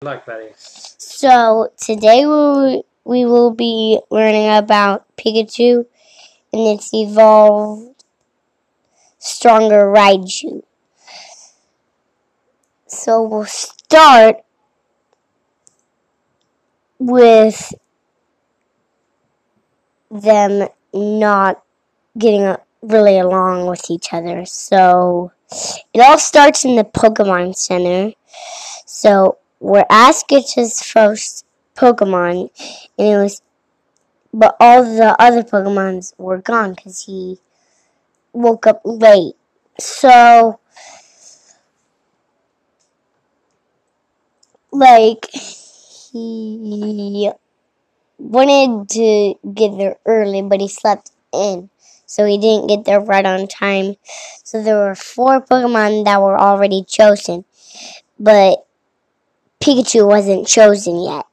luck, buddy. So today we we will be learning about Pikachu and its evolved stronger Raichu. So we'll start with them not getting really along with each other. So it all starts in the Pokemon Center. So where Ash gets his first Pokemon, and it was, but all the other Pokemons were gone because he woke up late. So, like, he wanted to get there early, but he slept in. So he didn't get there right on time. So there were four Pokemon that were already chosen. But Pikachu wasn't chosen yet.